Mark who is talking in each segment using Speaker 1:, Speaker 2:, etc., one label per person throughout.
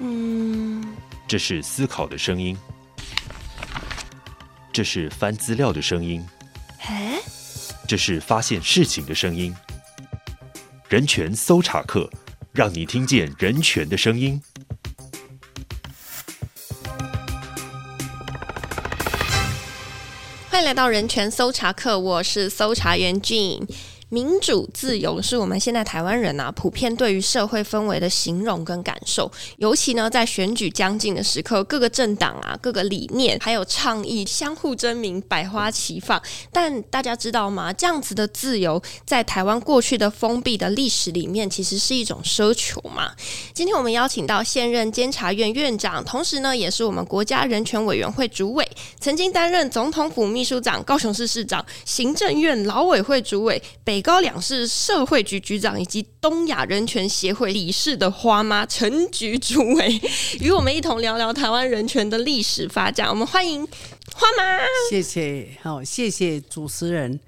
Speaker 1: 嗯，
Speaker 2: 这是思考的声音，这是翻资料的声音，
Speaker 1: 哎，
Speaker 2: 这是发现事情的声音。人权搜查课，让你听见人权的声音。
Speaker 1: 欢迎来到人权搜查课，我是搜查员 Jean。民主自由是我们现在台湾人啊普遍对于社会氛围的形容跟感受，尤其呢在选举将近的时刻，各个政党啊、各个理念还有倡议相互争鸣，百花齐放。但大家知道吗？这样子的自由，在台湾过去的封闭的历史里面，其实是一种奢求嘛。今天我们邀请到现任监察院院长，同时呢也是我们国家人权委员会主委，曾经担任总统府秘书长、高雄市市长、行政院劳委会主委、北高两市社会局局长以及东亚人权协会理事的花妈陈菊主委，与我们一同聊聊台湾人权的历史发展。我们欢迎花妈。
Speaker 3: 谢谢，好，谢谢主持人。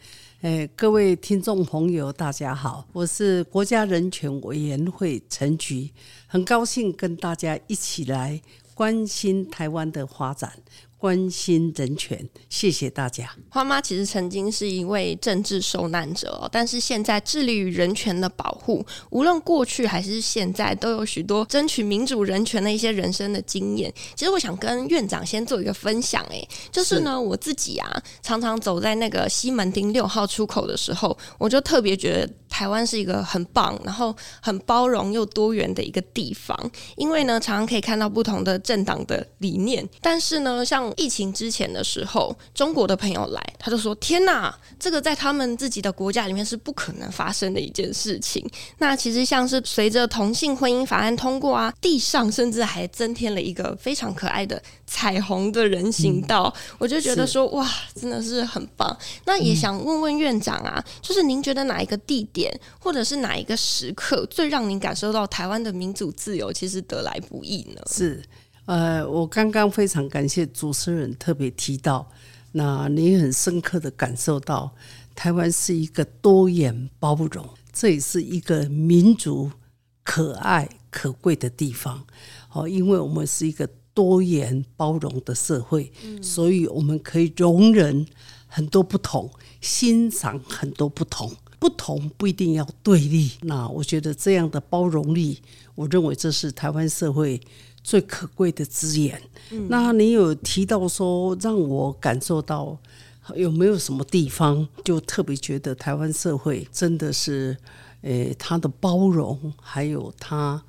Speaker 3: 诶，各位听众朋友，大家好，我是国家人权委员会陈菊，很高兴跟大家一起来关心台湾的发展。关心人权，谢谢大家。
Speaker 1: 花妈其实曾经是一位政治受难者，但是现在致力于人权的保护，无论过去还是现在，都有许多争取民主人权的一些人生的经验。其实我想跟院长先做一个分享，哎，就是呢，是我自己啊，常常走在那个西门町六号出口的时候，我就特别觉得台湾是一个很棒，然后很包容又多元的一个地方，因为呢，常常可以看到不同的政党的理念，但是呢，像疫情之前的时候，中国的朋友来，他就说：“天哪，这个在他们自己的国家里面是不可能发生的一件事情。”那其实像是随着同性婚姻法案通过啊，地上甚至还增添了一个非常可爱的彩虹的人行道，我就觉得说哇，真的是很棒。那也想问问院长啊，就是您觉得哪一个地点或者是哪一个时刻最让您感受到台湾的民主自由其实得来不易呢？
Speaker 3: 是。呃，我刚刚非常感谢主持人特别提到，那你很深刻的感受到台湾是一个多元包容，这也是一个民族可爱可贵的地方。哦，因为我们是一个多元包容的社会，所以我们可以容忍很多不同，欣赏很多不同，不同不一定要对立。那我觉得这样的包容力，我认为这是台湾社会。最可贵的资源。嗯，那你有提到说，让我感受到有没有什么地方就特别觉得台湾社会真的是，诶，它的包容还有它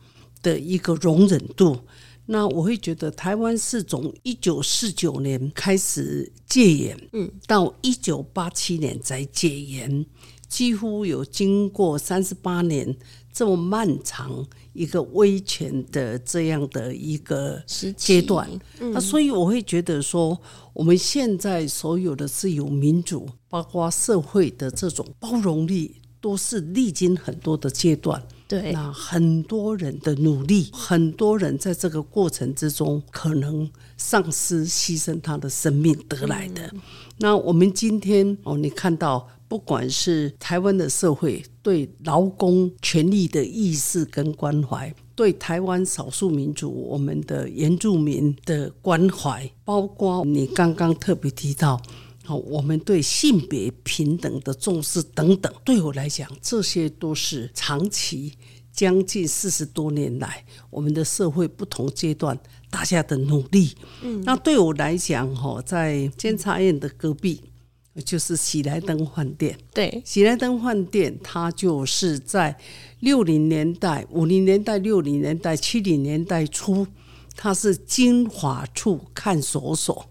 Speaker 3: 的一个容忍度。那我会觉得台湾是从一九四九年开始戒严，嗯，到一九八七年才戒严，几乎有经过三十八年。这么漫长一个威权的这样的一个阶段，那、嗯、所以我会觉得说，我们现在所有的自由民主，包括社会的这种包容力，都是历经很多的阶段。对，那很多人的努力，很多人在这个过程之中可能丧失、牺牲他的生命得来的。嗯、那我们今天哦，你看到。不管是台湾的社会对劳工权利的意识跟关怀，对台湾少数民族我们的原住民的关怀，包括你刚刚特别提到，我们对性别平等的重视等等，对我来讲，这些都是长期将近四十多年来我们的社会不同阶段大家的努力。嗯，那对我来讲，哈，在监察院的隔壁。就是喜来登饭店，
Speaker 1: 对，
Speaker 3: 喜来登饭店，它就是在六零年代、五零年代、六零年代、七零年代初，它是金华处看守所，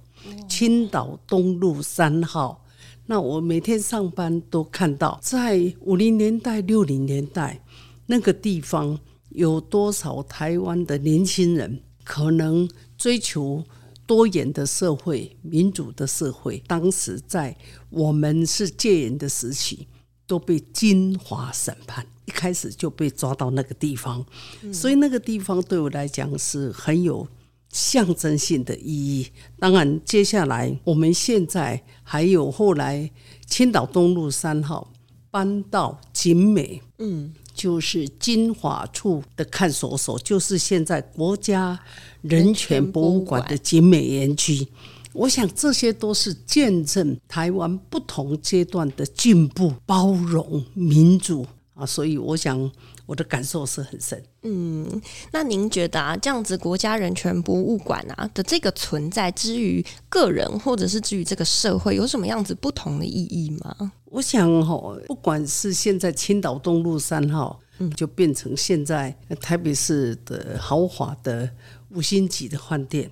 Speaker 3: 青岛东路三号。那我每天上班都看到，在五零年代、六零年代那个地方，有多少台湾的年轻人可能追求。多元的社会，民主的社会，当时在我们是戒严的时期，都被金华审判，一开始就被抓到那个地方，所以那个地方对我来讲是很有象征性的意义。当然，接下来我们现在还有后来青岛东路三号搬到景美，嗯，就是金华处的看守所，就是现在国家人权博物馆的景美园区。我想这些都是见证台湾不同阶段的进步、包容、民主啊，所以我想我的感受是很深。
Speaker 1: 嗯，那您觉得啊，这样子国家人权博物馆啊的这个存在，之于个人或者是之于这个社会，有什么样子不同的意义吗？
Speaker 3: 我想哈，不管是现在青岛东路三号，嗯，就变成现在台北市的豪华的五星级的饭店。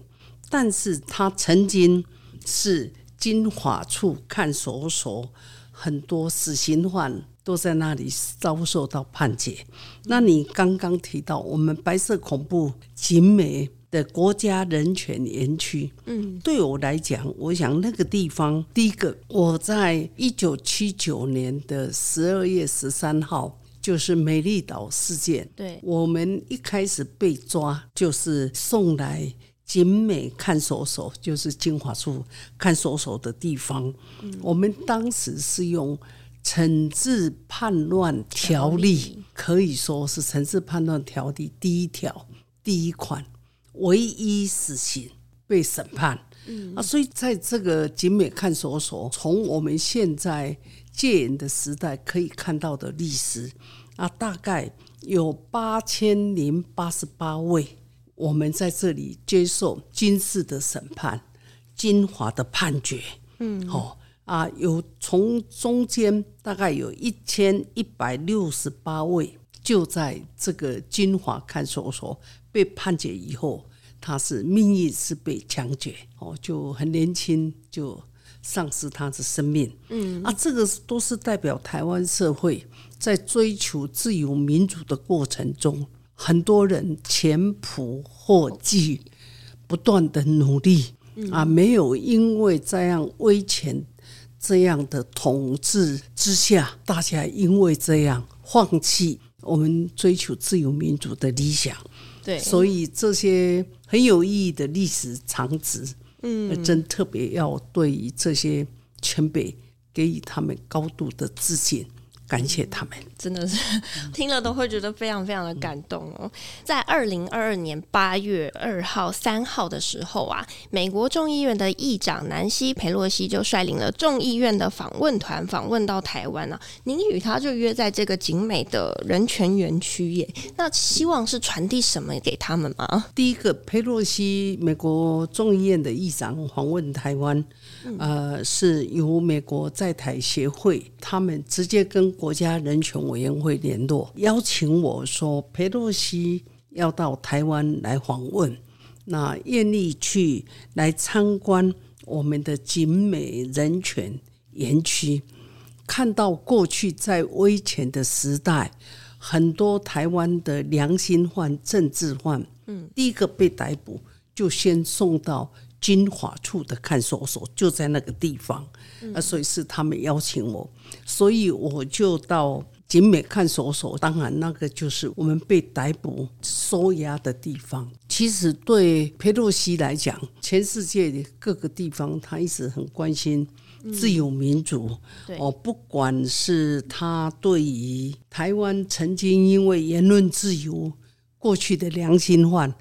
Speaker 3: 但是他曾经是金华处看守所，很多死刑犯都在那里遭受到判决。那你刚刚提到我们白色恐怖景美的国家人权园区，嗯，对我来讲，我想那个地方，第一个，我在一九七九年的十二月十三号，就是美丽岛事件，
Speaker 1: 对，
Speaker 3: 我们一开始被抓，就是送来。景美看守所就是金华处看守所的地方。嗯、我们当时是用惩治叛乱条例，可以说是惩治叛乱条例第一条第一款，唯一死刑被审判。嗯、啊，所以在这个景美看守所，从我们现在戒严的时代可以看到的历史啊，大概有八千零八十八位。我们在这里接受军事的审判，金华的判决，嗯，好啊，有从中间大概有一千一百六十八位就在这个金华看守所被判决以后，他是命运是被枪决，哦，就很年轻就丧失他的生命，嗯啊，这个都是代表台湾社会在追求自由民主的过程中。很多人前仆后继，不断的努力啊，没有因为这样威权这样的统治之下，大家因为这样放弃我们追求自由民主的理想。
Speaker 1: 对，
Speaker 3: 所以这些很有意义的历史长子，嗯，真特别要对于这些前辈给予他们高度的致敬。感谢他们，
Speaker 1: 真的是听了都会觉得非常非常的感动哦。在二零二二年八月二号、三号的时候啊，美国众议院的议长南希·佩洛西就率领了众议院的访问团访问到台湾啊。您与他就约在这个景美的人权园区耶，那希望是传递什么给他们吗？
Speaker 3: 第一个，佩洛西美国众议院的议长访问台湾，呃，是由美国在台协会他们直接跟。国家人权委员会联络，邀请我说，佩洛西要到台湾来访问，那愿意去来参观我们的景美人权园区，看到过去在威权的时代，很多台湾的良心犯、政治犯，嗯，第一个被逮捕就先送到金华处的看守所，就在那个地方，啊，所以是他们邀请我。所以我就到景美看守所，当然那个就是我们被逮捕、收押的地方。其实对佩洛西来讲，全世界的各个地方，他一直很关心自由民主。哦，不管是他对于台湾曾经因为言论自由过去的良心犯，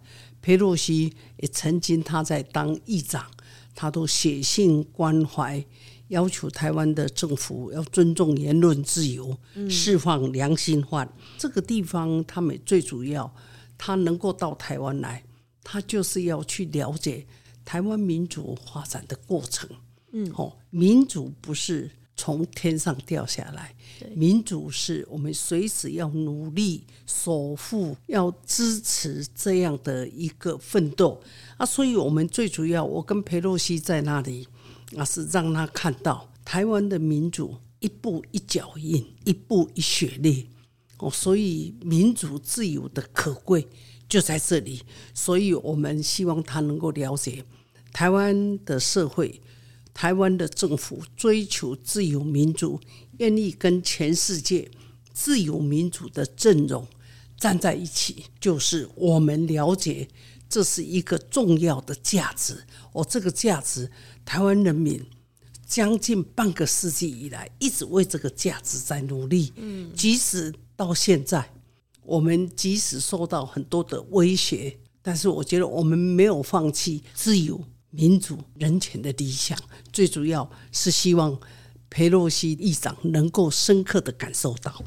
Speaker 3: 裴洛西也曾经他在当议长，他都写信关怀。要求台湾的政府要尊重言论自由，释放良心犯。嗯、这个地方，他们最主要，他能够到台湾来，他就是要去了解台湾民主发展的过程。嗯，哦，民主不是从天上掉下来，民主是我们随时要努力守护、要支持这样的一个奋斗啊。所以，我们最主要，我跟佩洛西在那里。那是让他看到台湾的民主一步一脚印，一步一血泪哦，所以民主自由的可贵就在这里。所以我们希望他能够了解台湾的社会、台湾的政府追求自由民主，愿意跟全世界自由民主的阵容站在一起，就是我们了解这是一个重要的价值哦，这个价值。台湾人民将近半个世纪以来，一直为这个价值在努力。嗯，即使到现在，我们即使受到很多的威胁，但是我觉得我们没有放弃自由、民主、人权的理想。最主要是希望佩洛西议长能够深刻的感受到。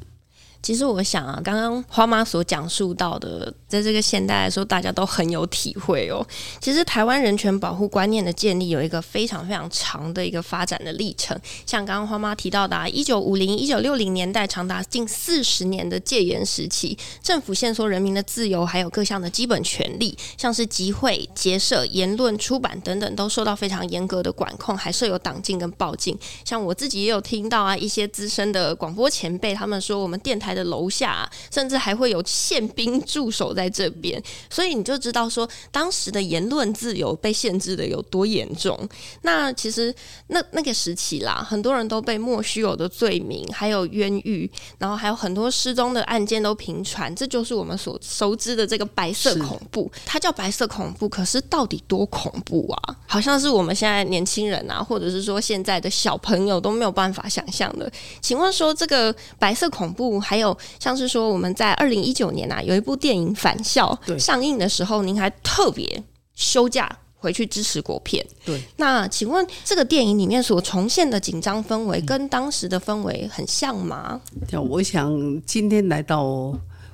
Speaker 1: 其实我想啊，刚刚花妈所讲述到的，在这个现代来说，大家都很有体会哦。其实台湾人权保护观念的建立有一个非常非常长的一个发展的历程。像刚刚花妈提到的啊，一九五零、一九六零年代，长达近四十年的戒严时期，政府限缩人民的自由，还有各项的基本权利，像是集会、结社、言论、出版等等，都受到非常严格的管控，还设有党禁跟报禁。像我自己也有听到啊，一些资深的广播前辈他们说，我们电台。的楼下，甚至还会有宪兵驻守在这边，所以你就知道说，当时的言论自由被限制的有多严重。那其实那那个时期啦，很多人都被莫须有的罪名，还有冤狱，然后还有很多失踪的案件都频传，这就是我们所熟知的这个白色恐怖。它叫白色恐怖，可是到底多恐怖啊？好像是我们现在年轻人啊，或者是说现在的小朋友都没有办法想象的。请问说，这个白色恐怖还有？像是说，我们在二零一九年啊，有一部电影《返校》上映的时候，您还特别休假回去支持国片。
Speaker 3: 对，
Speaker 1: 那请问这个电影里面所重现的紧张氛围，跟当时的氛围很像吗？
Speaker 3: 我想今天来到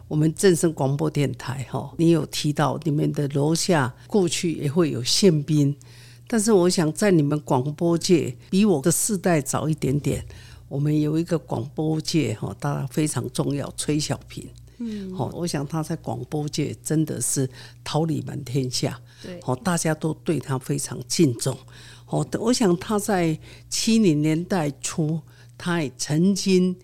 Speaker 3: 我们正声广播电台，哈，你有提到你们的楼下过去也会有宪兵，但是我想在你们广播界比我的世代早一点点。我们有一个广播界哈，当然非常重要，崔小平。嗯，好，我想他在广播界真的是桃李满天下。对，好，大家都对他非常敬重。好，我想他在七零年代初，他也曾经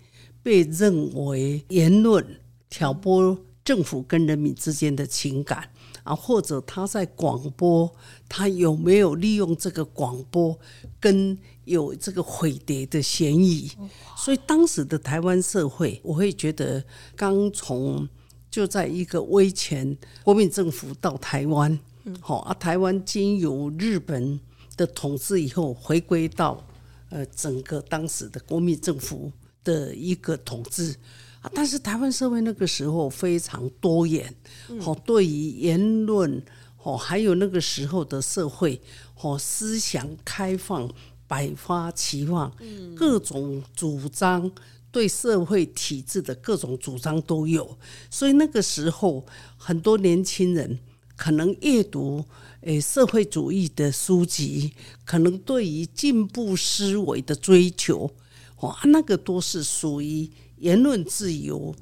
Speaker 3: 被认为言论挑拨政府跟人民之间的情感啊，或者他在广播，他有没有利用这个广播跟有这个毁谍的嫌疑，所以当时的台湾社会，我会觉得刚从就在一个威权国民政府到台湾，好啊，台湾经由日本的统治以后，回归到呃整个当时的国民政府的一个统治啊，但是台湾社会那个时候非常多元，好，对于言论，好，还有那个时候的社会，好，思想开放。百花齐放，各种主张对社会体制的各种主张都有，所以那个时候很多年轻人可能阅读诶社会主义的书籍，可能对于进步思维的追求，哇，那个都是属于言论自由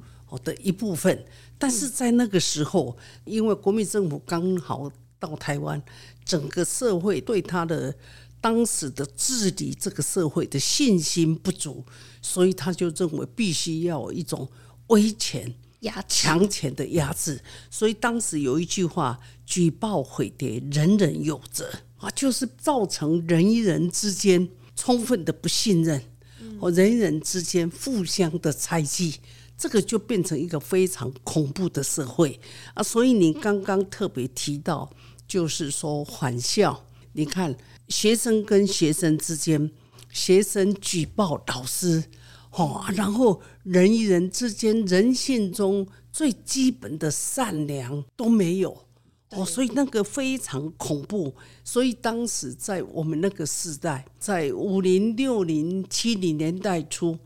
Speaker 3: 的一部分。但是在那个时候，因为国民政府刚好到台湾，整个社会对他的。当时的治理这个社会的信心不足，所以他就认为必须要有一种威权、压强权的压制。所以当时有一句话：“举报毁谍，人人有责”啊，就是造成人与人之间充分的不信任，和人与人之间互相的猜忌，这个就变成一个非常恐怖的社会啊。所以你刚刚特别提到，就是说返校，你看。学生跟学生之间，学生举报老师，哦，然后人与人之间，人性中最基本的善良都没有，哦，所以那个非常恐怖。所以当时在我们那个时代，在五零、六零、七零年代初，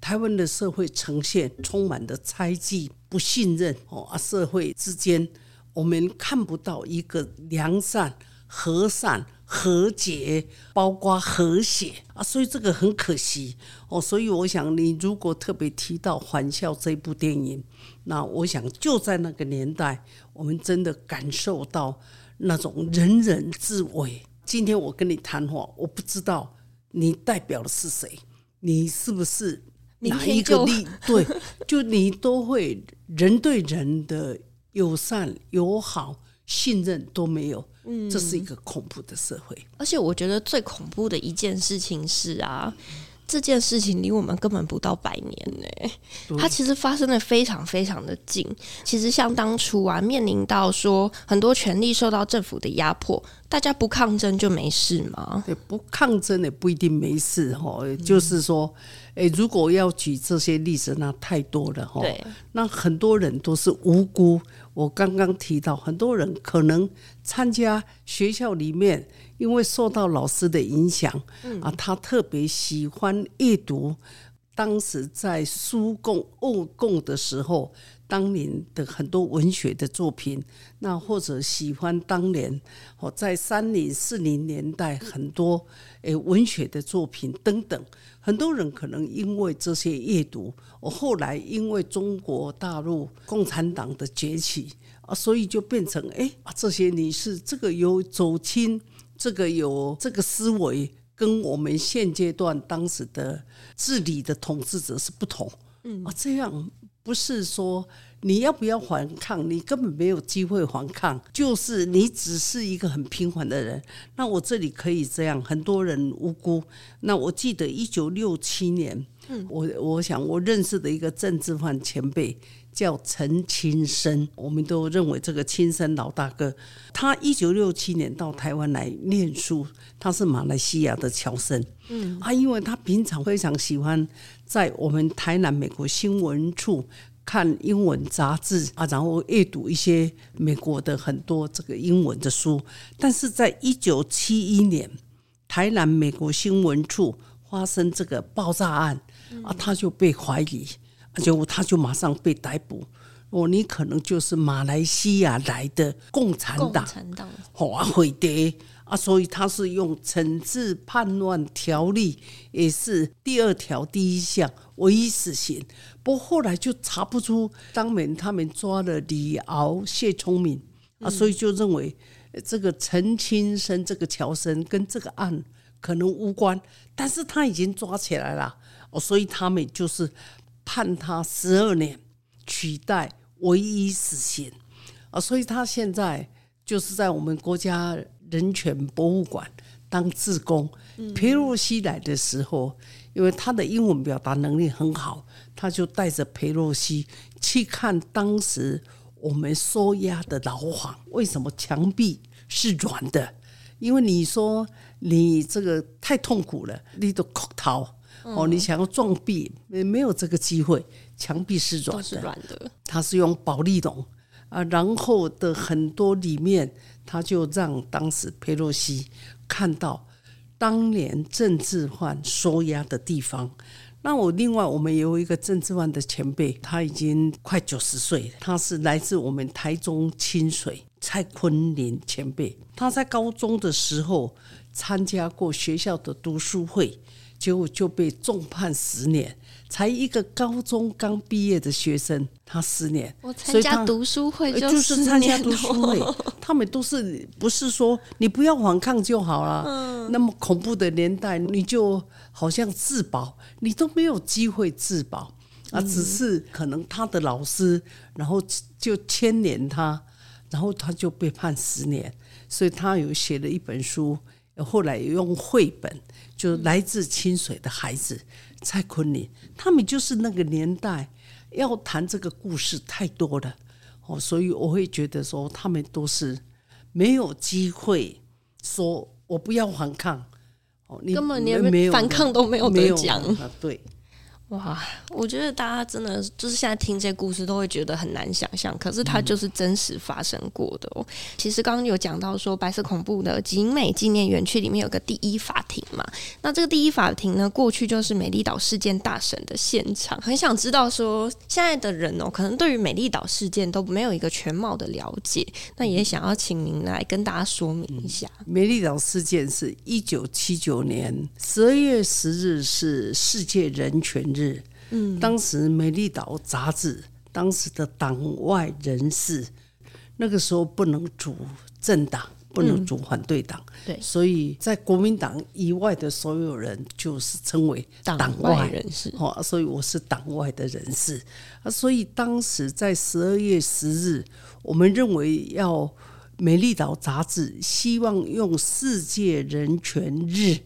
Speaker 3: 台湾的社会呈现充满了猜忌、不信任，哦，社会之间我们看不到一个良善、和善。和解，包括和谐啊，所以这个很可惜哦。所以我想，你如果特别提到《欢笑》这部电影，那我想就在那个年代，我们真的感受到那种人人自危。今天我跟你谈话，我不知道你代表的是谁，你是不是哪一个力？对，就你都会人对人的友善友好。信任都没有，嗯，这是一个恐怖的社会。
Speaker 1: 而且我觉得最恐怖的一件事情是啊，这件事情离我们根本不到百年呢、欸，它其实发生的非常非常的近。其实像当初啊，面临到说很多权利受到政府的压迫，大家不抗争就没事吗？
Speaker 3: 对，不抗争也不一定没事哈。就是说，诶，如果要举这些例子，那太多了哈。
Speaker 1: 对，
Speaker 3: 那很多人都是无辜。我刚刚提到，很多人可能参加学校里面，因为受到老师的影响，啊，他特别喜欢阅读。当时在苏共、欧共的时候。当年的很多文学的作品，那或者喜欢当年哦，在三零四零年代很多诶文学的作品等等，很多人可能因为这些阅读，我后来因为中国大陆共产党的崛起啊，所以就变成哎啊这些你是这个有走亲，这个有这个思维，跟我们现阶段当时的治理的统治者是不同，嗯啊这样。不是说你要不要反抗，你根本没有机会反抗，就是你只是一个很平凡的人。那我这里可以这样，很多人无辜。那我记得一九六七年，嗯我我想我认识的一个政治犯前辈叫陈清生，我们都认为这个清生老大哥，他一九六七年到台湾来念书，他是马来西亚的侨生，嗯，啊，因为他平常非常喜欢。在我们台南美国新闻处看英文杂志啊，然后阅读一些美国的很多这个英文的书。但是在一九七一年，台南美国新闻处发生这个爆炸案啊，他就被怀疑，结果他就马上被逮捕。哦，你可能就是马来西亚来的共产党，共产党，华会的。啊，所以他是用惩治叛乱条例，也是第二条第一项，唯一死刑。不过后来就查不出，当年他们抓了李敖、谢聪明啊，所以就认为这个陈清生这个乔生跟这个案可能无关，但是他已经抓起来了哦，所以他们就是判他十二年，取代唯一死刑啊，所以他现在就是在我们国家。人权博物馆当志工，皮洛西来的时候，因为他的英文表达能力很好，他就带着裴洛西去看当时我们收押的牢房。为什么墙壁是软的？因为你说你这个太痛苦了，你都哭逃哦，你想要撞壁，没有这个机会。墙壁是软的，是软的，它是用保丽龙啊，然后的很多里面。他就让当时佩洛西看到当年政治犯收押的地方。那我另外我们有一个政治万的前辈，他已经快九十岁了，他是来自我们台中清水蔡坤林前辈。他在高中的时候参加过学校的读书会，结果就被重判十年。才一个高中刚毕业的学生，他十年。
Speaker 1: 我参加读书会就，
Speaker 3: 就是参加读书会，他们都是不是说你不要反抗就好了？嗯，那么恐怖的年代，你就好像自保，你都没有机会自保啊！只是可能他的老师，然后就牵连他，然后他就被判十年。所以他有写了一本书，后来用绘本，就来自清水的孩子。蔡坤林，他们就是那个年代，要谈这个故事太多了哦，所以我会觉得说，他们都是没有机会说我不要反抗哦，你
Speaker 1: 根本连反抗都没有得讲
Speaker 3: 啊，对。
Speaker 1: 哇，我觉得大家真的就是现在听这些故事都会觉得很难想象，可是它就是真实发生过的哦。其实刚刚有讲到说白色恐怖的景美纪念园区里面有个第一法庭嘛，那这个第一法庭呢，过去就是美丽岛事件大审的现场。很想知道说现在的人哦，可能对于美丽岛事件都没有一个全貌的了解，那也想要请您来跟大家说明一下。
Speaker 3: 美丽岛事件是一九七九年十二月十日是世界人权日。嗯，当时《美丽岛》杂志，当时的党外人士，那个时候不能组政党，不能组反对党，嗯，对，所以在国民党以外的所有人就是称为党外人士，哦，所以我是党外的人士啊。所以当时在十二月十日，我们认为要《美丽岛》杂志希望用世界人权日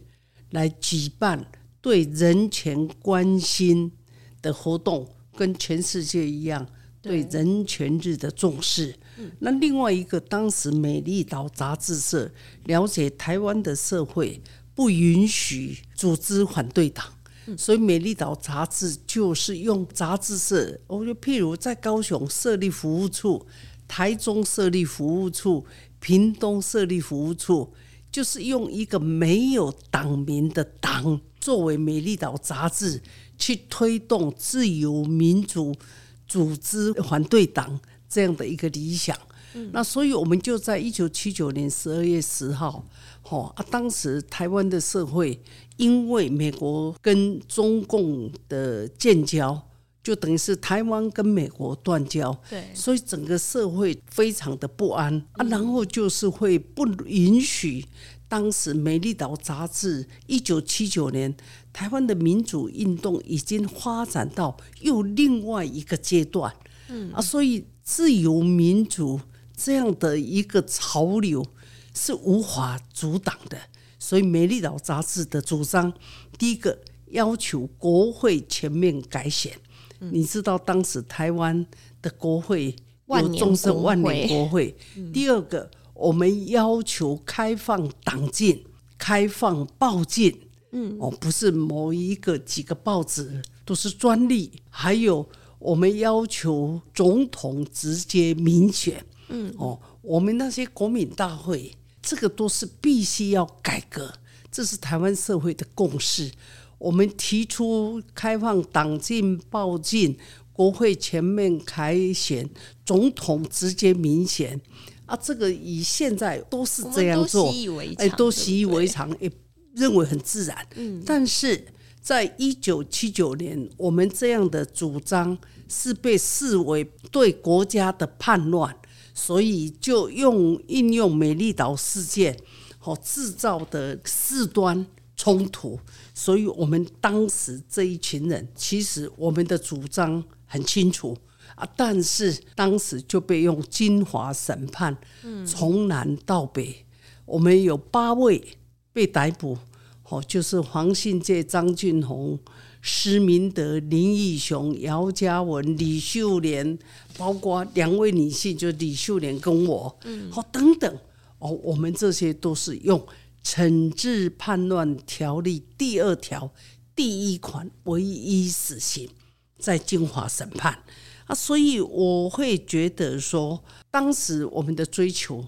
Speaker 3: 来举办。对人权关心的活动，跟全世界一样，对。人权日的重视，那另外一个，当时美丽岛杂志社了解台湾的社会不允许组织反对党，所以美丽岛杂志就是用杂志社，我就譬如在高雄设立服务处，台中设立服务处，屏东设立服务处，就是用一个没有党名的党作为美丽岛杂志去推动自由民主组织反对党。这样的一个理想，那所以我们就在一九七九年十二月十号，哦啊，当时台湾的社会因为美国跟中共的建交，就等于是台湾跟美国断交，对，所以整个社会非常的不安啊，然后就是会不允许当时《美丽岛》杂志一九七九年台湾的民主运动已经发展到又另外一个阶段，嗯啊，所以。自由民主这样的一个潮流是无法阻挡的，所以《美丽岛》杂志的主张，第一个要求国会全面改选。嗯、你知道当时台湾的国会有终身万年国会。第二个，我们要求开放党禁、开放报禁。嗯，哦，不是某一个几个报纸都是专利，还有。我们要求总统直接民选，嗯，哦，我们那些国民大会，这个都是必须要改革，这是台湾社会的共识。我们提出开放党禁、报禁，国会全面开选，总统直接民选啊，这个以现在都是这样做，哎，都习以为常，也认为很自然。嗯，但是。在一九七九年，我们这样的主张是被视为对国家的叛乱，所以就用应用美丽岛事件和制造的事端冲突。所以我们当时这一群人，其实我们的主张很清楚啊，但是当时就被用金华审判，从南到北，我们有八位被逮捕。哦，就是黄信介、张俊宏、施明德、林义雄、姚嘉文、李秀莲，包括两位女性，就是李秀莲跟我，嗯，好等等，哦，我们这些都是用《惩治叛乱条例》第二条第一款唯一死刑在金华审判啊，所以我会觉得说，当时我们的追求。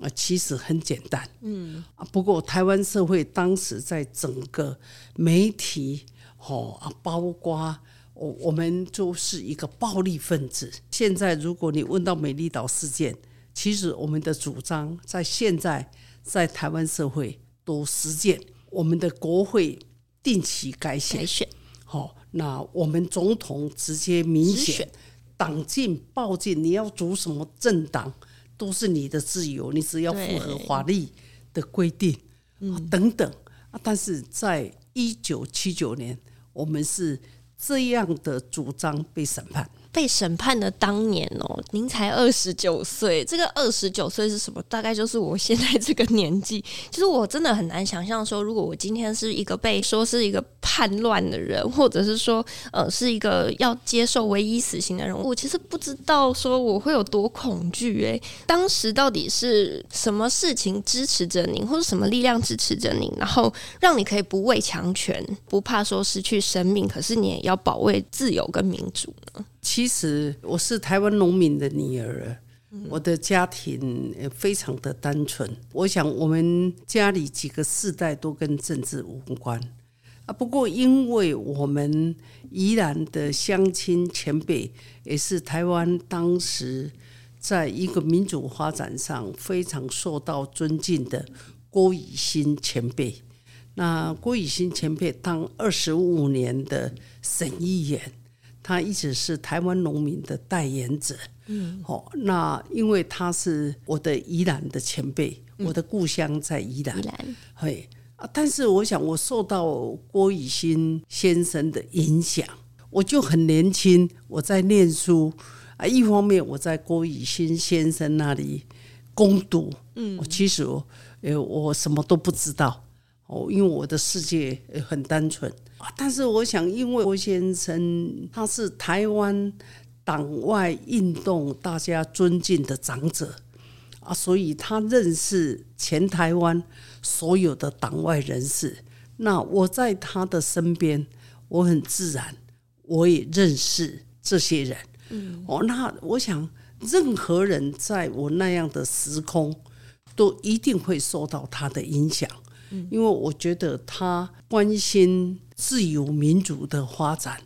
Speaker 3: 啊，其实很简单，嗯啊，不过台湾社会当时在整个媒体，哦啊，包括我我们就是一个暴力分子。现在如果你问到美丽岛事件，其实我们的主张在现在在台湾社会都实践。我们的国会定期改选，改选，好，那我们总统直接民选，党禁报禁，你要组什么政党？都是你的自由，你只要符合法律的规定，嗯，等等啊。但是在一九七九年，我们是这样的主张被审判。
Speaker 1: 被审判的当年哦，您才二十九岁。这个二十九岁是什么？大概就是我现在这个年纪。其 实我真的很难想象说，如果我今天是一个被说是一个叛乱的人，或者是说呃是一个要接受唯一死刑的人，我其实不知道说我会有多恐惧。诶，当时到底是什么事情支持着您，或者什么力量支持着您，然后让你可以不畏强权，不怕说失去生命，可是你也要保卫自由跟民主呢？
Speaker 3: 其实我是台湾农民的女儿，我的家庭非常的单纯。我想我们家里几个世代都跟政治无关啊。不过因为我们宜兰的乡亲前辈，也是台湾当时在一个民主发展上非常受到尊敬的郭雨新前辈。那郭雨新前辈当二十五年的省议员。他一直是台湾农民的代言者，嗯，好，那因为他是我的宜兰的前辈，嗯、我的故乡在宜兰，宜兰，嘿啊，但是我想我受到郭雨新先生的影响，我就很年轻，我在念书啊，一方面我在郭雨新先生那里攻读，嗯，其实我呃我什么都不知道。哦，因为我的世界很单纯啊，但是我想，因为郭先生他是台湾党外运动大家尊敬的长者啊，所以他认识全台湾所有的党外人士。那我在他的身边，我很自然，我也认识这些人。嗯，哦，那我想，任何人在我那样的时空，都一定会受到他的影响。嗯，因为我觉得他关心自由民主的发展。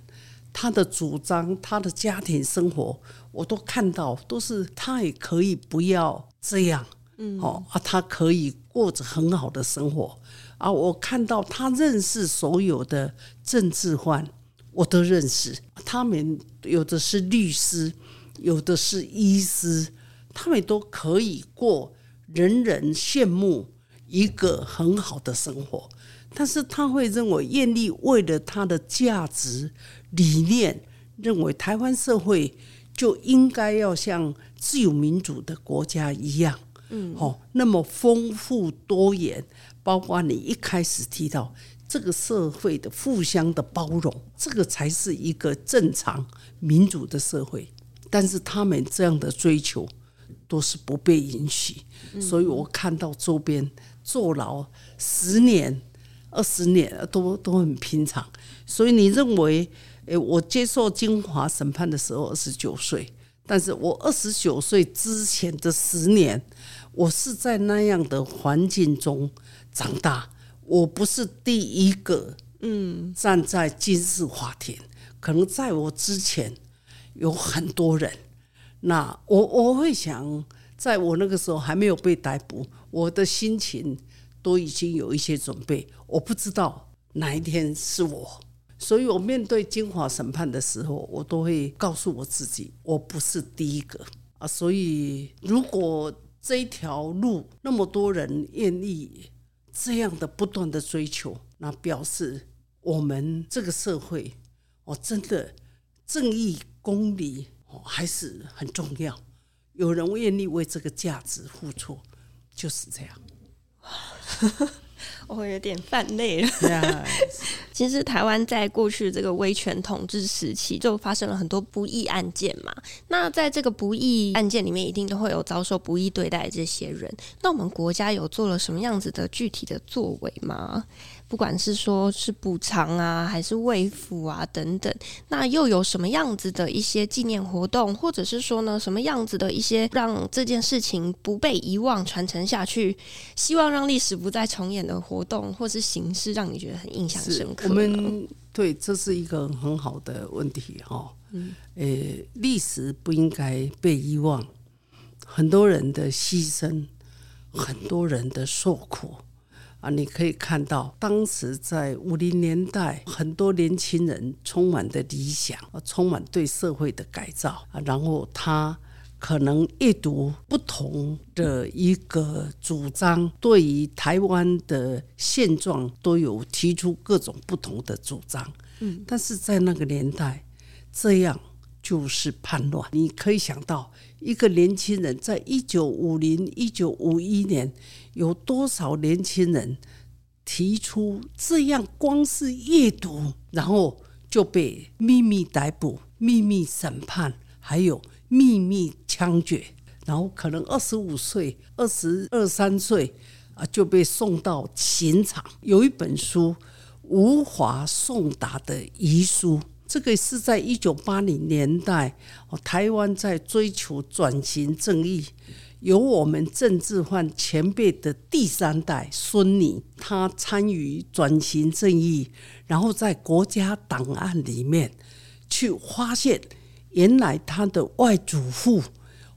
Speaker 3: 他的主张，他的家庭生活，我都看到，都是他也可以不要这样，嗯，哦啊，他可以过着很好的生活啊。我看到他认识所有的政治犯，我都认识。他们有的是律师，有的是医师，他们都可以过人人羡慕一个很好的生活。但是他会认为，艳丽为了他的价值理念，认为台湾社会就应该要像自由民主的国家一样，嗯，哦，那么丰富多元，包括你一开始提到这个社会的互相的包容，这个才是一个正常民主的社会。但是他们这样的追求都是不被允许，所以我看到周边坐牢十年。二十年都都很平常，所以你认为，诶，我接受金华审判的时候二十九岁，但是我二十九岁之前的十年，我是在那样的环境中长大，我不是第一个，嗯，站在今日法庭，可能在我之前有很多人，那我我会想，在我那个时候还没有被逮捕，我的心情。都已经有一些准备，我不知道哪一天是我，所以我面对金华审判的时候，我都会告诉我自己，我不是第一个啊。所以，如果这一条路那么多人愿意这样的不断的追求，那表示我们这个社会哦，真的正义公理哦还是很重要，有人愿意为这个价值付出，就是这样。
Speaker 1: 我有点犯累了。其实台湾在过去这个威权统治时期，就发生了很多不义案件嘛。那在这个不义案件里面，一定都会有遭受不义对待这些人。那我们国家有做了什么样子的具体的作为吗？不管是说是补偿啊，还是慰抚啊等等，那又有什么样子的一些纪念活动，或者是说呢，什么样子的一些让这件事情不被遗忘、传承下去，希望让历史不再重演的活动，或是形式，让你觉得很印象深刻？
Speaker 3: 我们对，这是一个很好的问题哈。嗯，呃，历史不应该被遗忘，很多人的牺牲，很多人的受苦。啊，你可以看到，当时在五零年代，很多年轻人充满的理想，充满对社会的改造啊，然后他可能阅读不同的一个主张，对于台湾的现状都有提出各种不同的主张。嗯，但是在那个年代，这样就是叛乱。你可以想到，一个年轻人在一九五零、一九五一年。有多少年轻人提出这样？光是阅读，然后就被秘密逮捕、秘密审判，还有秘密枪决，然后可能二十五岁、二十二三岁啊就被送到刑场。有一本书《无法送达的遗书》，这个是在一九八零年代，台湾在追求转型正义。由我们政治犯前辈的第三代孙女，她参与转型正义，然后在国家档案里面去发现，原来她的外祖父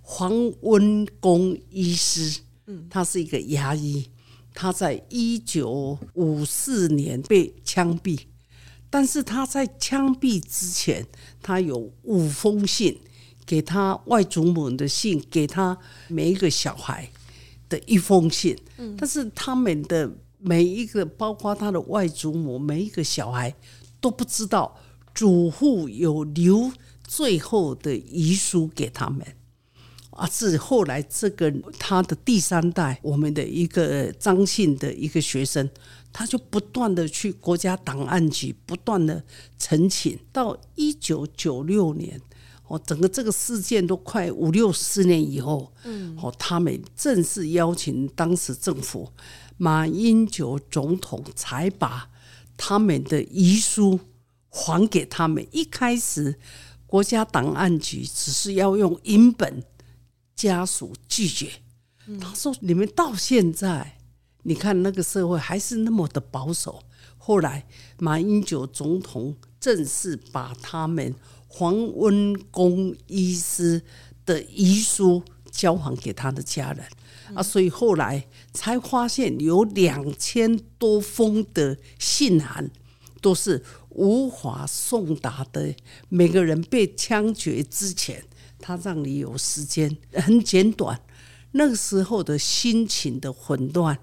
Speaker 3: 黄温公医师，嗯，他是一个牙医，他在一九五四年被枪毙，但是他在枪毙之前，他有五封信。给他外祖母的信，给他每一个小孩的一封信。嗯，但是他们的每一个，包括他的外祖母，每一个小孩都不知道祖父有留最后的遗书给他们。啊，是后来这个他的第三代，我们的一个张姓的一个学生，他就不断的去国家档案局不断的陈请，到一九九六年。哦，整个这个事件都快五六十年以后，嗯，哦，他们正式邀请当时政府马英九总统才把他们的遗书还给他们。一开始，国家档案局只是要用影本，家属拒绝。他说：“你们到现在，你看那个社会还是那么的保守。”后来，马英九总统正式把他们。黄温公医师的遗书交还给他的家人啊，所以后来才发现有两千多封的信函都是无法送达的。每个人被枪决之前，他让你有时间很简短。那个时候的心情的混乱，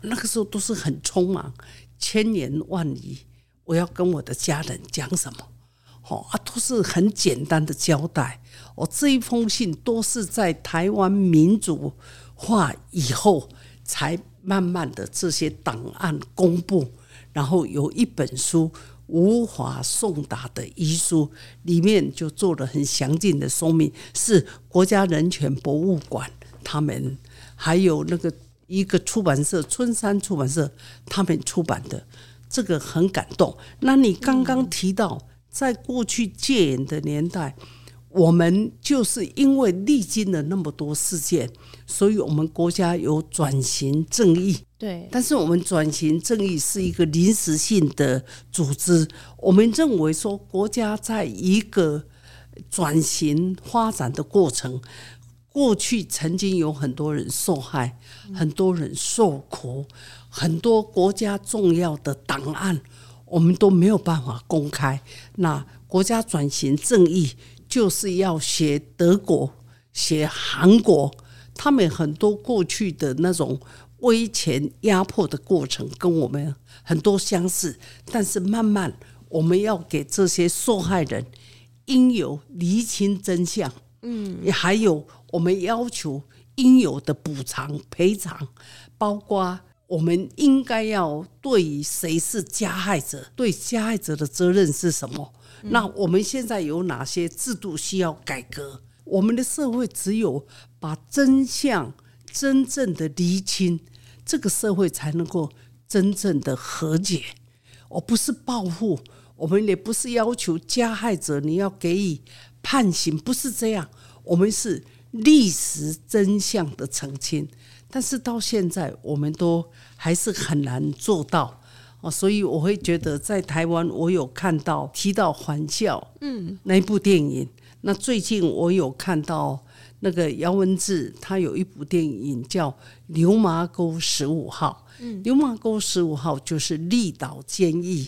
Speaker 3: 那个时候都是很匆忙，千言万语，我要跟我的家人讲什么？哦啊，都是很简单的交代。哦，这一封信都是在台湾民主化以后，才慢慢的这些档案公布。然后有一本书无法送达的遗书，里面就做了很详尽的说明，是国家人权博物馆他们，还有那个一个出版社春山出版社他们出版的，这个很感动。那你刚刚提到。在过去戒严的年代，我们就是因为历经了那么多事件，所以我们国家有转型正义。
Speaker 1: 对，
Speaker 3: 但是我们转型正义是一个临时性的组织。我们认为说，国家在一个转型发展的过程，过去曾经有很多人受害，很多人受苦，很多国家重要的档案。我们都没有办法公开。那国家转型正义就是要学德国、学韩国，他们很多过去的那种威权压迫的过程，跟我们很多相似。但是慢慢，我们要给这些受害人应有厘清真相。嗯，也还有我们要求应有的补偿赔偿，包括。我们应该要对于谁是加害者，对加害者的责任是什么？那我们现在有哪些制度需要改革？我们的社会只有把真相真正的厘清，这个社会才能够真正的和解。我不是报复，我们也不是要求加害者你要给予判刑，不是这样。我们是历史真相的澄清。但是到现在，我们都还是很难做到哦，所以我会觉得在台湾，我有看到提到《还教》嗯那一部电影。那最近我有看到那个姚文志，他有一部电影叫《牛麻沟十五号》。嗯，牛麻沟十五号就是绿岛监狱，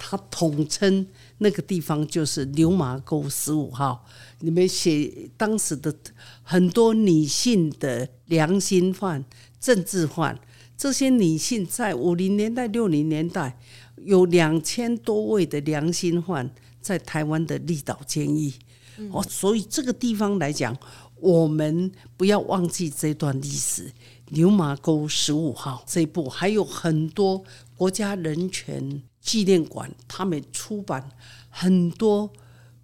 Speaker 3: 他统称那个地方就是牛马沟十五号。你们写当时的很多女性的良心犯、政治犯，这些女性在五零年代、六零年代有两千多位的良心犯在台湾的立岛监狱。哦，所以这个地方来讲，我们不要忘记这段历史。牛马沟十五号这一部，还有很多国家人权纪念馆，他们出版很多。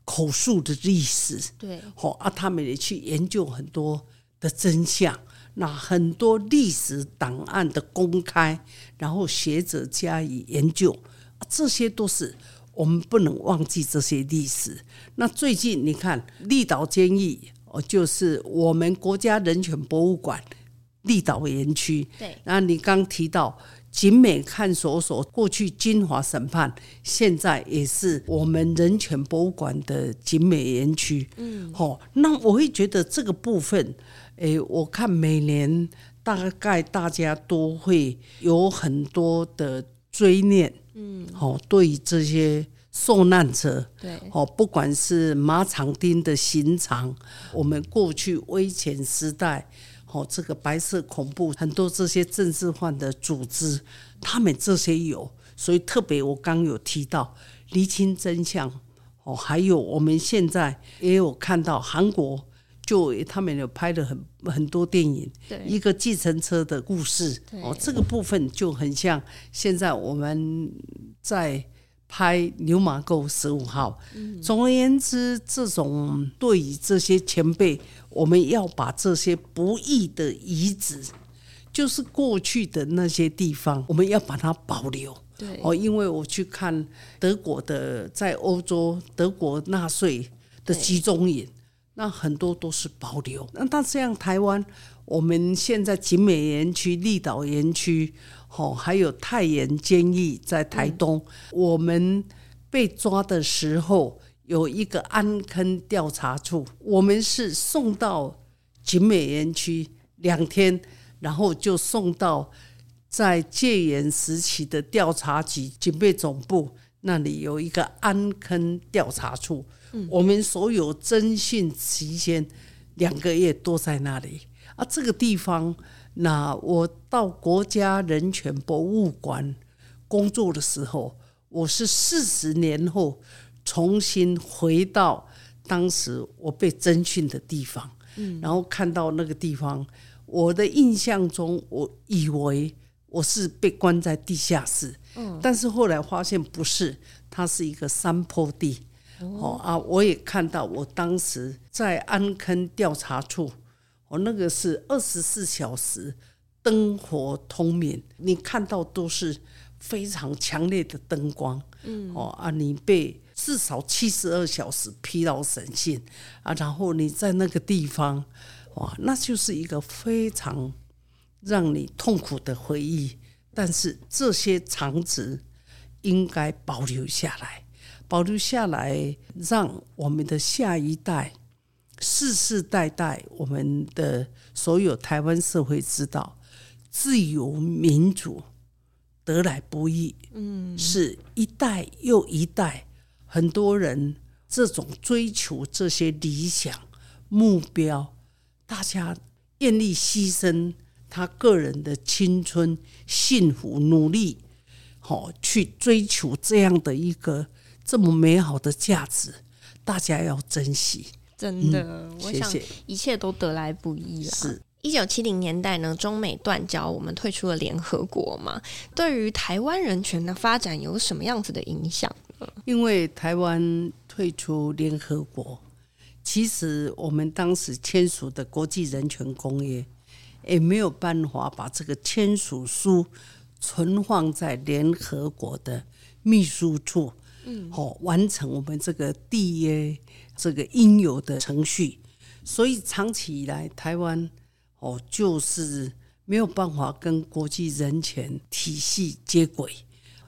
Speaker 3: 口述的历史，
Speaker 1: 对，
Speaker 3: 好啊，他们也去研究很多的真相。那很多历史档案的公开，然后学者加以研究，这些都是我们不能忘记这些历史。那最近你看，立岛监狱哦，就是我们国家人权博物馆立岛园区。
Speaker 1: 对，
Speaker 3: 然后你刚提到。景美看守所过去金华审判，现在也是我们人权博物馆的景美园区。嗯，好，那我会觉得这个部分，诶，我看每年大概大家都会有很多的追念。嗯，好，对于这些受难者，
Speaker 1: 对，
Speaker 3: 好，不管是马场町的刑场，我们过去威权时代。哦，这个白色恐怖很多这些政治犯的组织，他们这些有，所以特别我刚有提到厘清真相。哦，还有我们现在也有看到韩国，就他们有拍了很很多电影，
Speaker 1: 对，
Speaker 3: 一个计程车的故事。哦，这个部分就很像现在我们在拍《牛马沟十五号》。总而言之，这种对于这些前辈，我们要把这些不易的遗址，就是过去的那些地方，我们要把它保留。
Speaker 1: 对，
Speaker 3: 哦，因为我去看德国的，在欧洲德国纳粹的集中营，那很多都是保留。那但这样台湾，我们现在景美园区、绿岛园区。哦，还有太原监狱在台东，嗯，我们被抓的时候有一个安坑调查处，我们是送到景美园区两天，然后就送到在戒严时期的调查局警备总部那里有一个安坑调查处，嗯，我们所有侦讯期间两个月都在那里。啊，这个地方。那我到国家人权博物馆工作的时候，我是四十年后重新回到当时我被征讯的地方，嗯，然后看到那个地方，我的印象中，我以为我是被关在地下室，嗯，但是后来发现不是，它是一个山坡地，哦。啊，我也看到我当时在安坑调查处。我那个是二十四小时灯火通明，你看到都是非常强烈的灯光，嗯，哦啊，你被至少七十二小时疲劳审讯啊，然后你在那个地方，哇，那就是一个非常让你痛苦的回忆。但是这些场址应该保留下来，保留下来，让我们的下一代。世世代代，我们的所有台湾社会知道，自由民主得来不易，嗯，是一代又一代，很多人这种追求这些理想目标，大家愿意牺牲他个人的青春、幸福、努力，好去追求这样的一个这么美好的价值，大家要珍惜。
Speaker 1: 真的，嗯、我想一切都得来不易啦。是一九七零年代呢，中美断交，我们退出了联合国嘛。对于台湾人权的发展有什么样子的影响呢？
Speaker 3: 因为台湾退出联合国，其实我们当时签署的国际人权公约，也没有办法把这个签署书存放在联合国的秘书处，嗯，好完成我们这个缔约。这个应有的程序，所以长期以来，台湾哦就是没有办法跟国际人权体系接轨。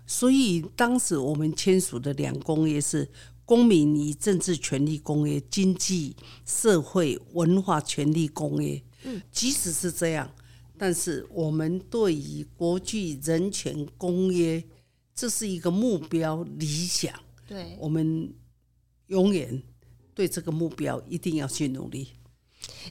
Speaker 3: 所以当时我们签署的两公约是《公民与政治权利公约》《经济社会文化权利公约》。嗯，即使是这样，但是我们对于国际人权公约，这是一个目标理想。对，我们永远。对这个目标一定要去努力。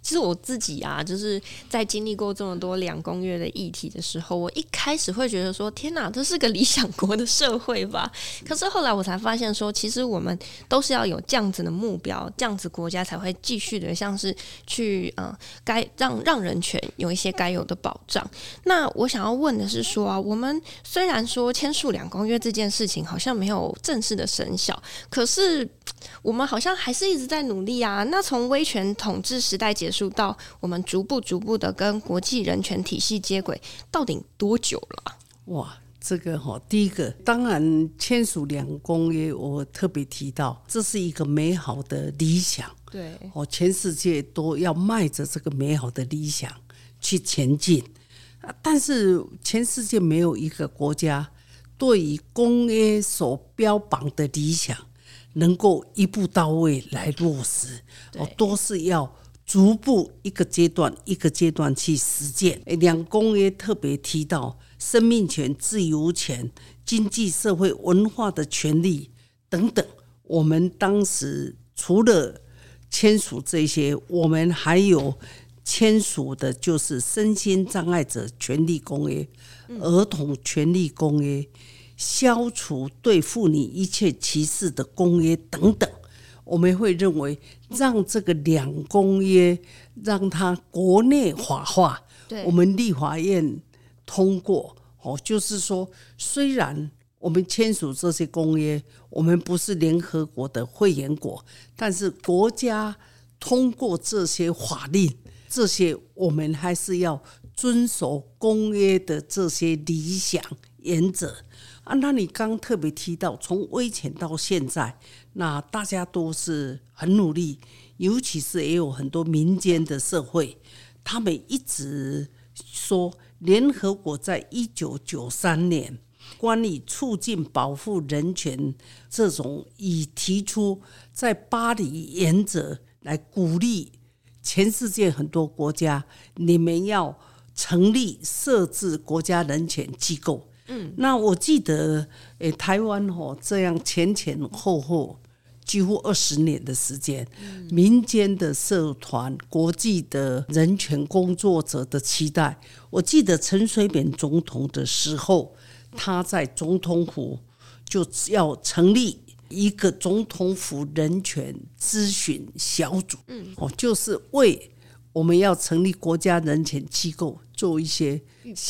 Speaker 1: 其实我自己啊，就是在经历过这么多两公约的议题的时候，我一开始会觉得说：“天哪，这是个理想国的社会吧？” 可是后来我才发现说，其实我们都是要有这样子的目标，这样子国家才会继续的，像是去呃，该让让人权有一些该有的保障。那我想要问的是说啊，我们虽然说签署两公约这件事情好像没有正式的生效，可是我们好像还是一直在努力啊。那从威权统治时代结束到我们逐步逐步的跟国际人权体系接轨，到底多久了？
Speaker 3: 哇，这个哈，第一个当然签署两公约，我特别提到，这是一个美好的理想。对，哦，全世界都要迈着这个美好的理想去前进。但是全世界没有一个国家对于公约所标榜的理想能够一步到位来落实，哦，都是要。逐步一个阶段一个阶段去实践。两公约特别提到生命权、自由权、经济社会文化的权利等等。我们当时除了签署这些，我们还有签署的就是身心障碍者权利公约、儿童权利公约、消除对妇女一切歧视的公约等等。我们会认为，让这个两公约让它国内法化，我们立法院通过。哦，就是说，虽然我们签署这些公约，我们不是联合国的会员国，但是国家通过这些法令，这些我们还是要遵守公约的这些理想原则啊。那你刚特别提到，从威权到现在，那大家都是很努力，尤其是也有很多民间的社会，他们一直说，联合国在一九九三年。关于促进保护人权这种，已提出在巴黎原则来鼓励全世界很多国家，你们要成立设置国家人权机构。嗯，那我记得，诶，台湾哦，这样前前后后几乎二十年的时间，民间的社团、国际的人权工作者的期待，我记得陈水扁总统的时候。他在总统府就要成立一个总统府人权咨询小组，嗯，哦，就是为我们要成立国家人权机构做一些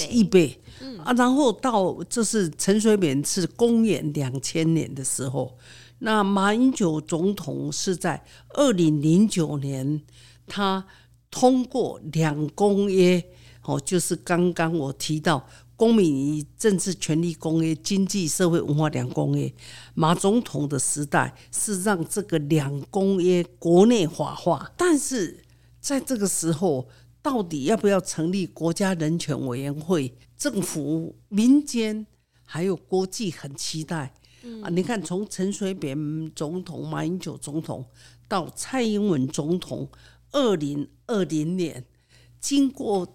Speaker 3: 预备，嗯啊，然后到这是陈水扁是公元两千年的时候，那马英九总统是在二零零九年，他通过两公约，哦，就是刚刚我提到。公民与政治权利公约、经济社会文化两公约，马总统的时代是让这个两公约国内法化。但是在这个时候，到底要不要成立国家人权委员会？政府、民间还有国际很期待啊！你看，从陈水扁总统、马英九总统到蔡英文总统，二零二零年经过。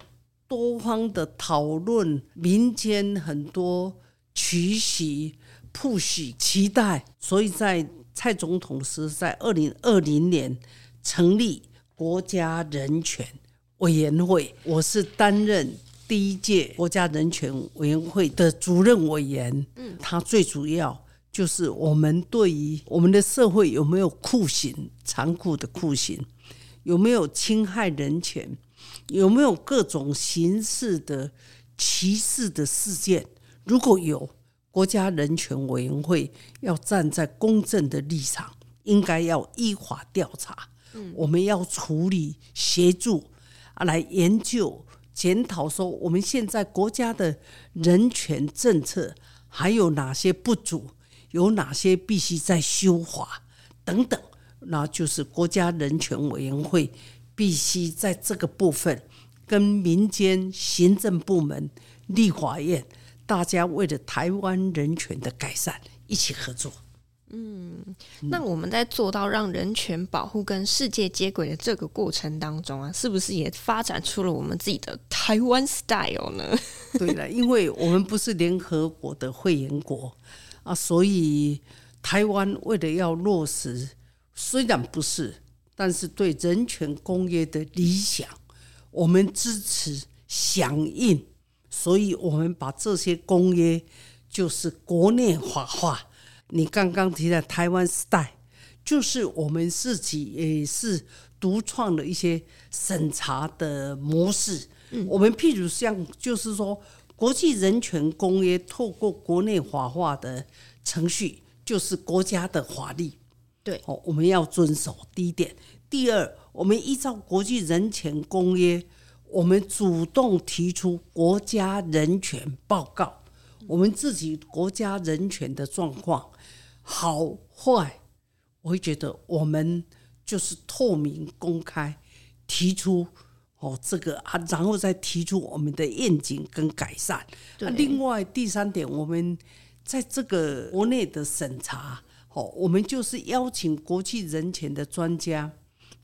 Speaker 3: 多方的讨论，民间很多取许、push 期待，所以在蔡总统是在二零二零年成立国家人权委员会，我是担任第一届国家人权委员会的主任委员。嗯，他最主要就是我们对于我们的社会有没有酷刑、残酷的酷刑，有没有侵害人权。有没有各种形式的歧视的事件？如果有，国家人权委员会要站在公正的立场，应该要依法调查。我们要处理、协助啊，来研究、检讨，说我们现在国家的人权政策还有哪些不足，有哪些必须再修法等等。那就是国家人权委员会。必须在这个部分跟民间行政部门、立法院，大家为了台湾人权的改善一起合作。
Speaker 1: 嗯，那我们在做到让人权保护跟世界接轨的这个过程当中啊，是不是也发展出了我们自己的台湾 style 呢？
Speaker 3: 对了，因为我们不是联合国的会员国啊，所以台湾为了要落实，虽然不是。但是对人权公约的理想，我们支持响应，所以我们把这些公约就是国内化化。你刚刚提的台湾 style，就是我们自己也是独创的一些审查的模式。嗯，我们譬如像，就是说国际人权公约透过国内法化的程序，就是国家的法律。对，哦，我们要遵守第一点。第二，我们依照国际人权公约，我们主动提出国家人权报告，我们自己国家人权的状况好坏，我会觉得我们就是透明公开提出哦这个啊，然后再提出我们的愿景跟改善。对另外第三点，我们在这个国内的审查。哦，我们就是邀请国际人权的专家，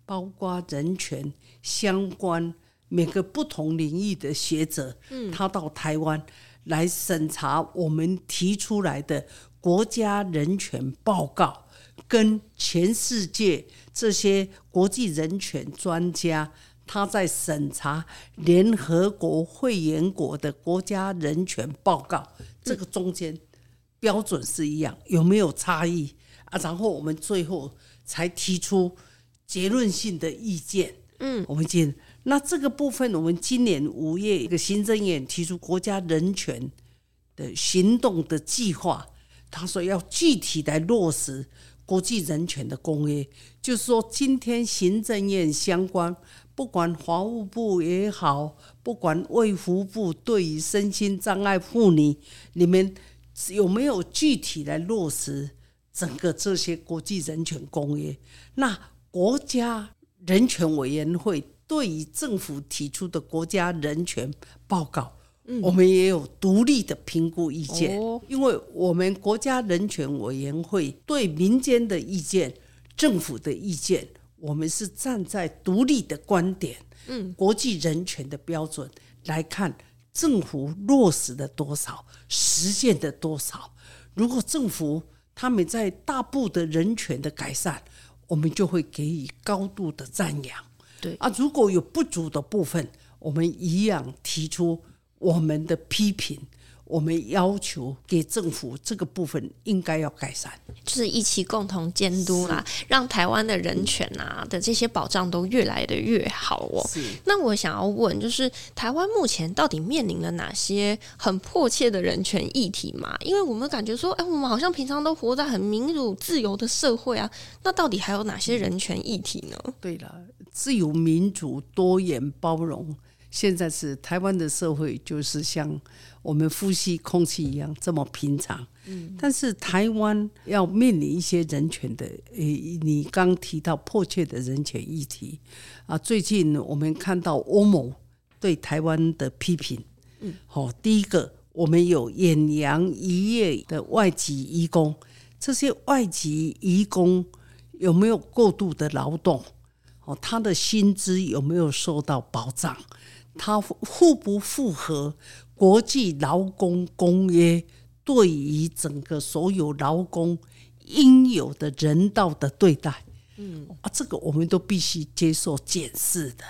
Speaker 3: 包括人权相关每个不同领域的学者，嗯，他到台湾来审查我们提出来的国家人权报告，跟全世界这些国际人权专家，他在审查联合国会员国的国家人权报告，这个中间标准是一样，有没有差异？啊，然后我们最后才提出结论性的意见。嗯，我们今那这个部分，我们今年五月一个行政院提出国家人权的行动的计划，他说要具体来落实国际人权的公约，就是说今天行政院相关，不管法务部也好，不管卫福部对于身心障碍妇女，你们有没有具体来落实整个这些国际人权公约？那国家人权委员会对于政府提出的国家人权报告。我们也有独立的评估意见，因为我们国家人权委员会对民间的意见、政府的意见，我们是站在独立的观点，嗯，国际人权的标准来看，政府落实了多少，实践的多少。如果政府他们在大部的人权的改善，我们就会给予高度的赞扬。对啊，如果有不足的部分，我们一样提出。我们的批评，我们要求给政府这个部分应该要改善，
Speaker 1: 就是一起共同监督啦，让台湾的人权啊的这些保障都越来的越好哦。是。那我想要问，就是台湾目前到底面临了哪些很迫切的人权议题嘛？因为我们感觉说，哎，我们好像平常都活在很民主自由的社会啊，那到底还有哪些人权议题呢？
Speaker 3: 对了，自由、民主、多元、包容。现在是台湾的社会，就是像我们呼吸空气一样这么平常。嗯，但是台湾要面临一些人权的，诶，你刚提到迫切的人权议题啊。最近我们看到欧盟对台湾的批评，嗯，好，第一个，我们有远洋渔业的外籍移工，这些外籍移工有没有过度的劳动？哦，他的薪资有没有受到保障？它符不符合国际劳工公约对于整个所有劳工应有的人道的对待？嗯啊，这个我们都必须接受检视的。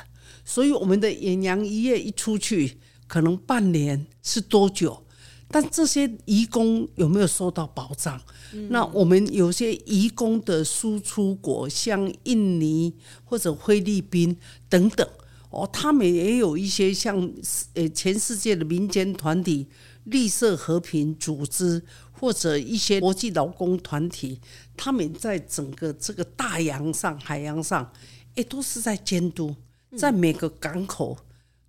Speaker 3: 所以我们的远洋渔业一出去，可能半年是多久？但这些移工有没有受到保障？嗯、那我们有些移工的输出国，像印尼或者菲律宾等等。哦，他们也有一些像呃全世界的民间团体、绿色和平组织或者一些国际劳工团体，他们在整个这个大洋上、海洋上，也都是在监督，在每个港口，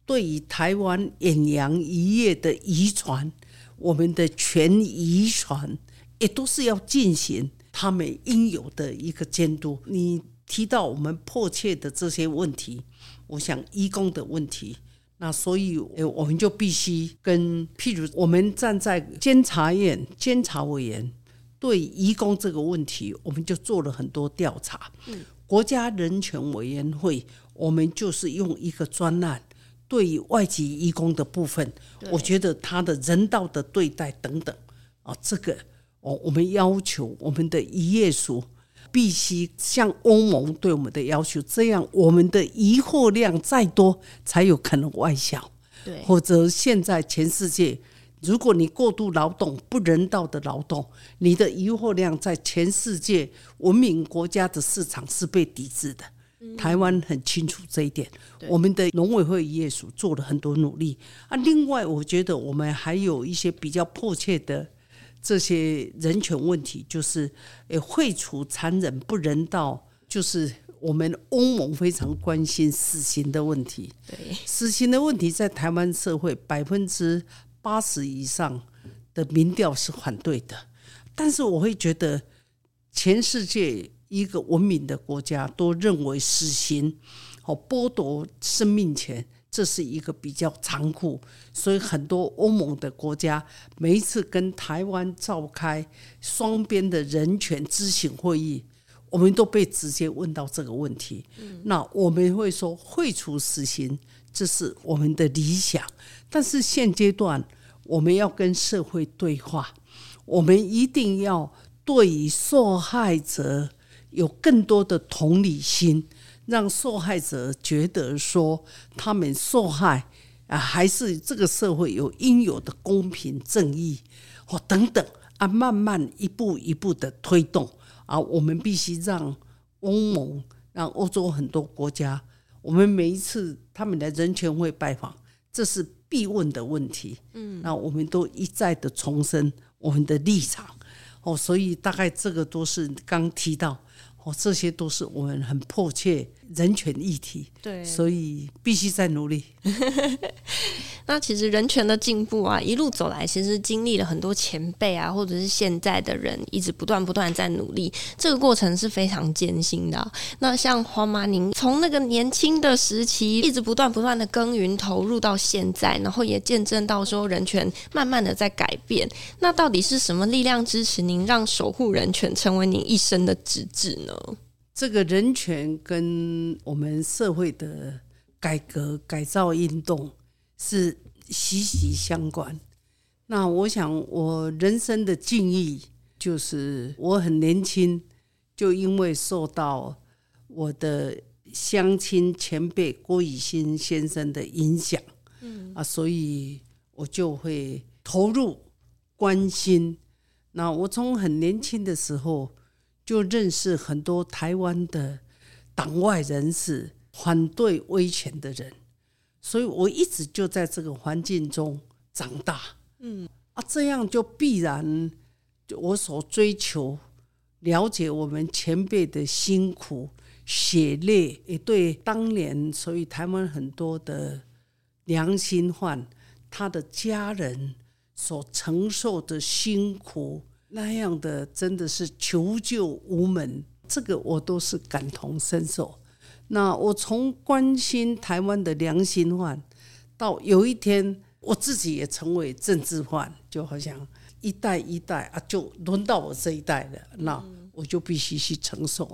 Speaker 3: 对于台湾远洋渔业的渔船，我们的全渔船，也都是要进行他们应有的一个监督。你提到我们迫切的这些问题。我想移工的问题，那所以我们就必须跟，譬如我们站在监察院监察委员对移工这个问题，我们就做了很多调查。嗯，国家人权委员会，我们就是用一个专案，对于外籍移工的部分，我觉得他的人道的对待等等啊，这个哦，我们要求我们的渔业署。必须像欧盟对我们的要求，这样我们的疑惑量再多，才有可能外销。对，或者现在全世界，如果你过度劳动、不人道的劳动，你的疑惑量在全世界文明国家的市场是被抵制的。嗯、台湾很清楚这一点，我们的农委会渔业署做了很多努力啊。另外，我觉得我们还有一些比较迫切的。这些人权问题，就是诶，废除残忍不人道，就是我们欧盟非常关心死刑的问题。对，死刑的问题在台湾社会百分之八十以上的民调是反对的，但是我会觉得，全世界一个文明的国家都认为死刑和剥夺生命权。这是一个比较残酷，所以很多欧盟的国家每一次跟台湾召开双边的人权咨询会议，我们都被直接问到这个问题。那我们会说废除死刑，这是我们的理想，但是现阶段我们要跟社会对话，我们一定要对于受害者有更多的同理心。让受害者觉得说，他们受害啊，还是这个社会有应有的公平正义，或等等啊，慢慢一步一步的推动啊，我们必须让欧盟、让欧洲很多国家，我们每一次他们来人权会拜访，这是必问的问题。嗯，那我们都一再的重申我们的立场。哦，所以大概这个都是刚提到哦，这些都是我们很迫切人权议题，
Speaker 1: 对，
Speaker 3: 所以必须再努力。
Speaker 1: 那其实人权的进步啊，一路走来，其实经历了很多前辈啊，或者是现在的人，一直不断不断在努力，这个过程是非常艰辛的啊。那像黄妈，您从那个年轻的时期，一直不断不断的耕耘投入到现在，然后也见证到说人权慢慢的在改变。那到底是什么力量支持您，让守护人权成为您一生的职志呢？
Speaker 3: 这个人权跟我们社会的改革改造运动。是息息相关。那我想，我人生的境遇就是我很年轻，就因为受到我的乡亲前辈郭雨新先生的影响，嗯啊，所以我就会投入关心。那我从很年轻的时候就认识很多台湾的党外人士，反对威权的人。所以我一直就在这个环境中长大，嗯啊，这样就必然我所追求了解我们前辈的辛苦血泪，也对当年所以台湾很多的良心犯他的家人所承受的辛苦，那样的真的是求救无门，这个我都是感同身受。那我从关心台湾的良心犯，到有一天我自己也成为政治犯，就好像一代一代啊，就轮到我这一代了，那我就必须去承受。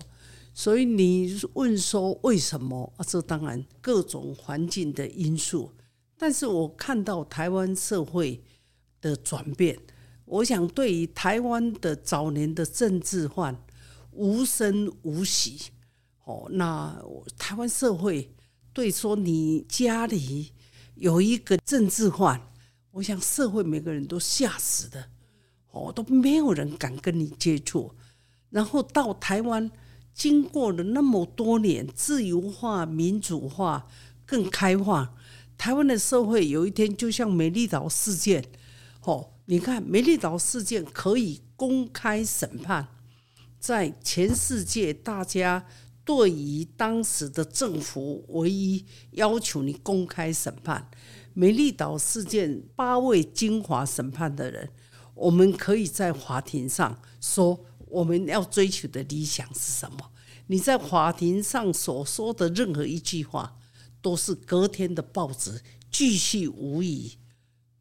Speaker 3: 所以你问说为什么啊？这当然各种环境的因素，但是我看到台湾社会的转变，我想对于台湾的早年的政治犯无声无息。哦，那台湾社会对说你家里有一个政治犯，我想社会每个人都吓死的，哦，都没有人敢跟你接触。然后到台湾，经过了那么多年自由化、民主化、更开放，台湾的社会有一天就像美丽岛事件，哦，你看美丽岛事件可以公开审判，在全世界大家。对于当时的政府，唯一要求你公开审判美丽岛事件八位精华审判的人，我们可以在法庭上说我们要追求的理想是什么？你在法庭上所说的任何一句话，都是隔天的报纸继续无疑，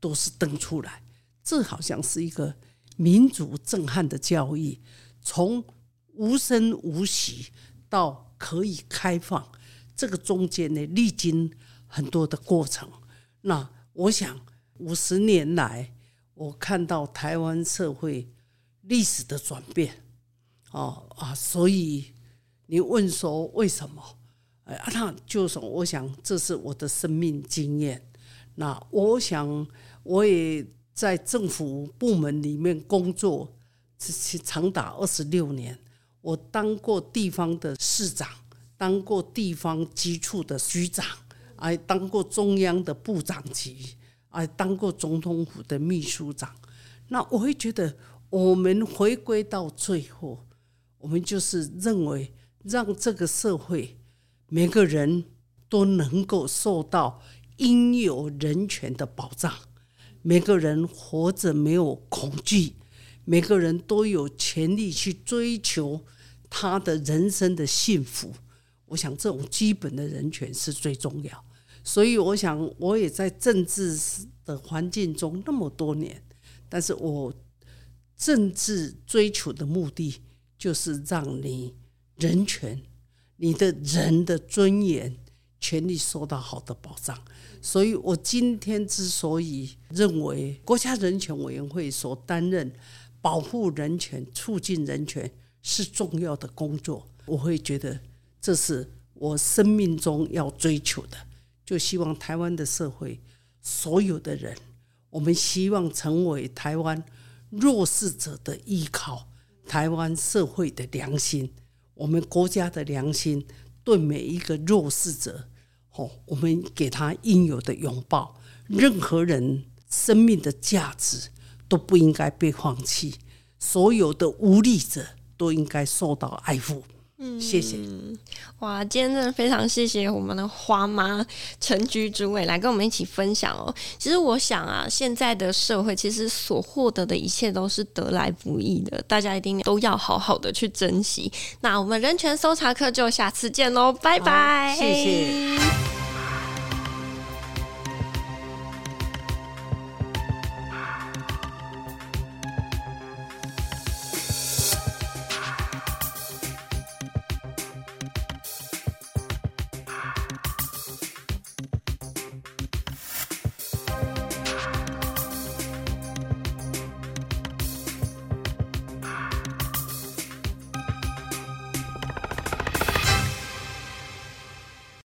Speaker 3: 都是登出来。这好像是一个民族震撼的教育，从无声无息。到可以开放，这个中间呢，历经很多的过程。那我想五十年来，我看到台湾社会历史的转变，哦啊，所以你问说为什么？哎，那就是我想这是我的生命经验。那我想我也在政府部门里面工作，长达二十六年。我当过地方的市长，当过地方机处的局长，还当过中央的部长级，还当过总统府的秘书长。那我会觉得，我们回归到最后，我们就是认为，让这个社会每个人都能够受到应有人权的保障，每个人活着没有恐惧，每个人都有权利去追求。他的人生的幸福，我想这种基本的人权是最重要。所以，我想我也在政治的环境中那么多年，但是我政治追求的目的就是让你人权、你的人的尊严、权利受到好的保障。所以我今天之所以认为国家人权委员会所担任保护人权、促进人权。是重要的工作，我会觉得这是我生命中要追求的。就希望台湾的社会，所有的人，我们希望成为台湾弱势者的依靠，台湾社会的良心，我们国家的良心，对每一个弱势者，哦，我们给他应有的拥抱。任何人生命的价值都不应该被放弃。所有的无力者都应该受到爱护。嗯，谢谢。
Speaker 1: 哇，今天真的非常谢谢我们的花妈陈菊主委来跟我们一起分享哦。其实我想啊，现在的社会其实所获得的一切都是得来不易的，大家一定都要好好的去珍惜。那我们人权搜查课就下次见喽，拜拜，
Speaker 3: 谢谢。